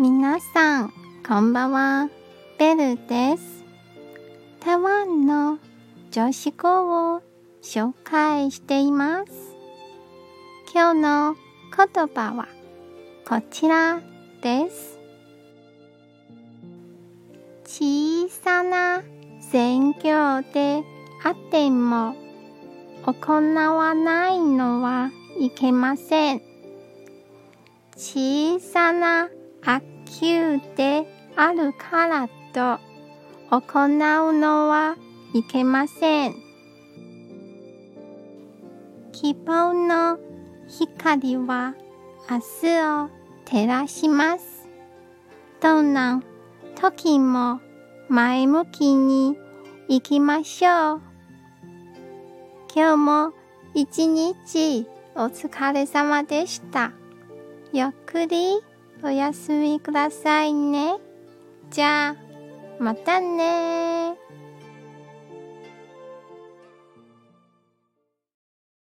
皆さん、こんばんは。ベルです。台湾の女子語を紹介しています。今日の言葉はこちらです。小さな選挙であっても行わないのはいけません。小さな悪球であるからと行うのはいけません。希望の光は明日を照らします。どんな時も前向きに行きましょう。今日も一日お疲れ様でした。ゆっくりお休みくださいね。じゃあ、またね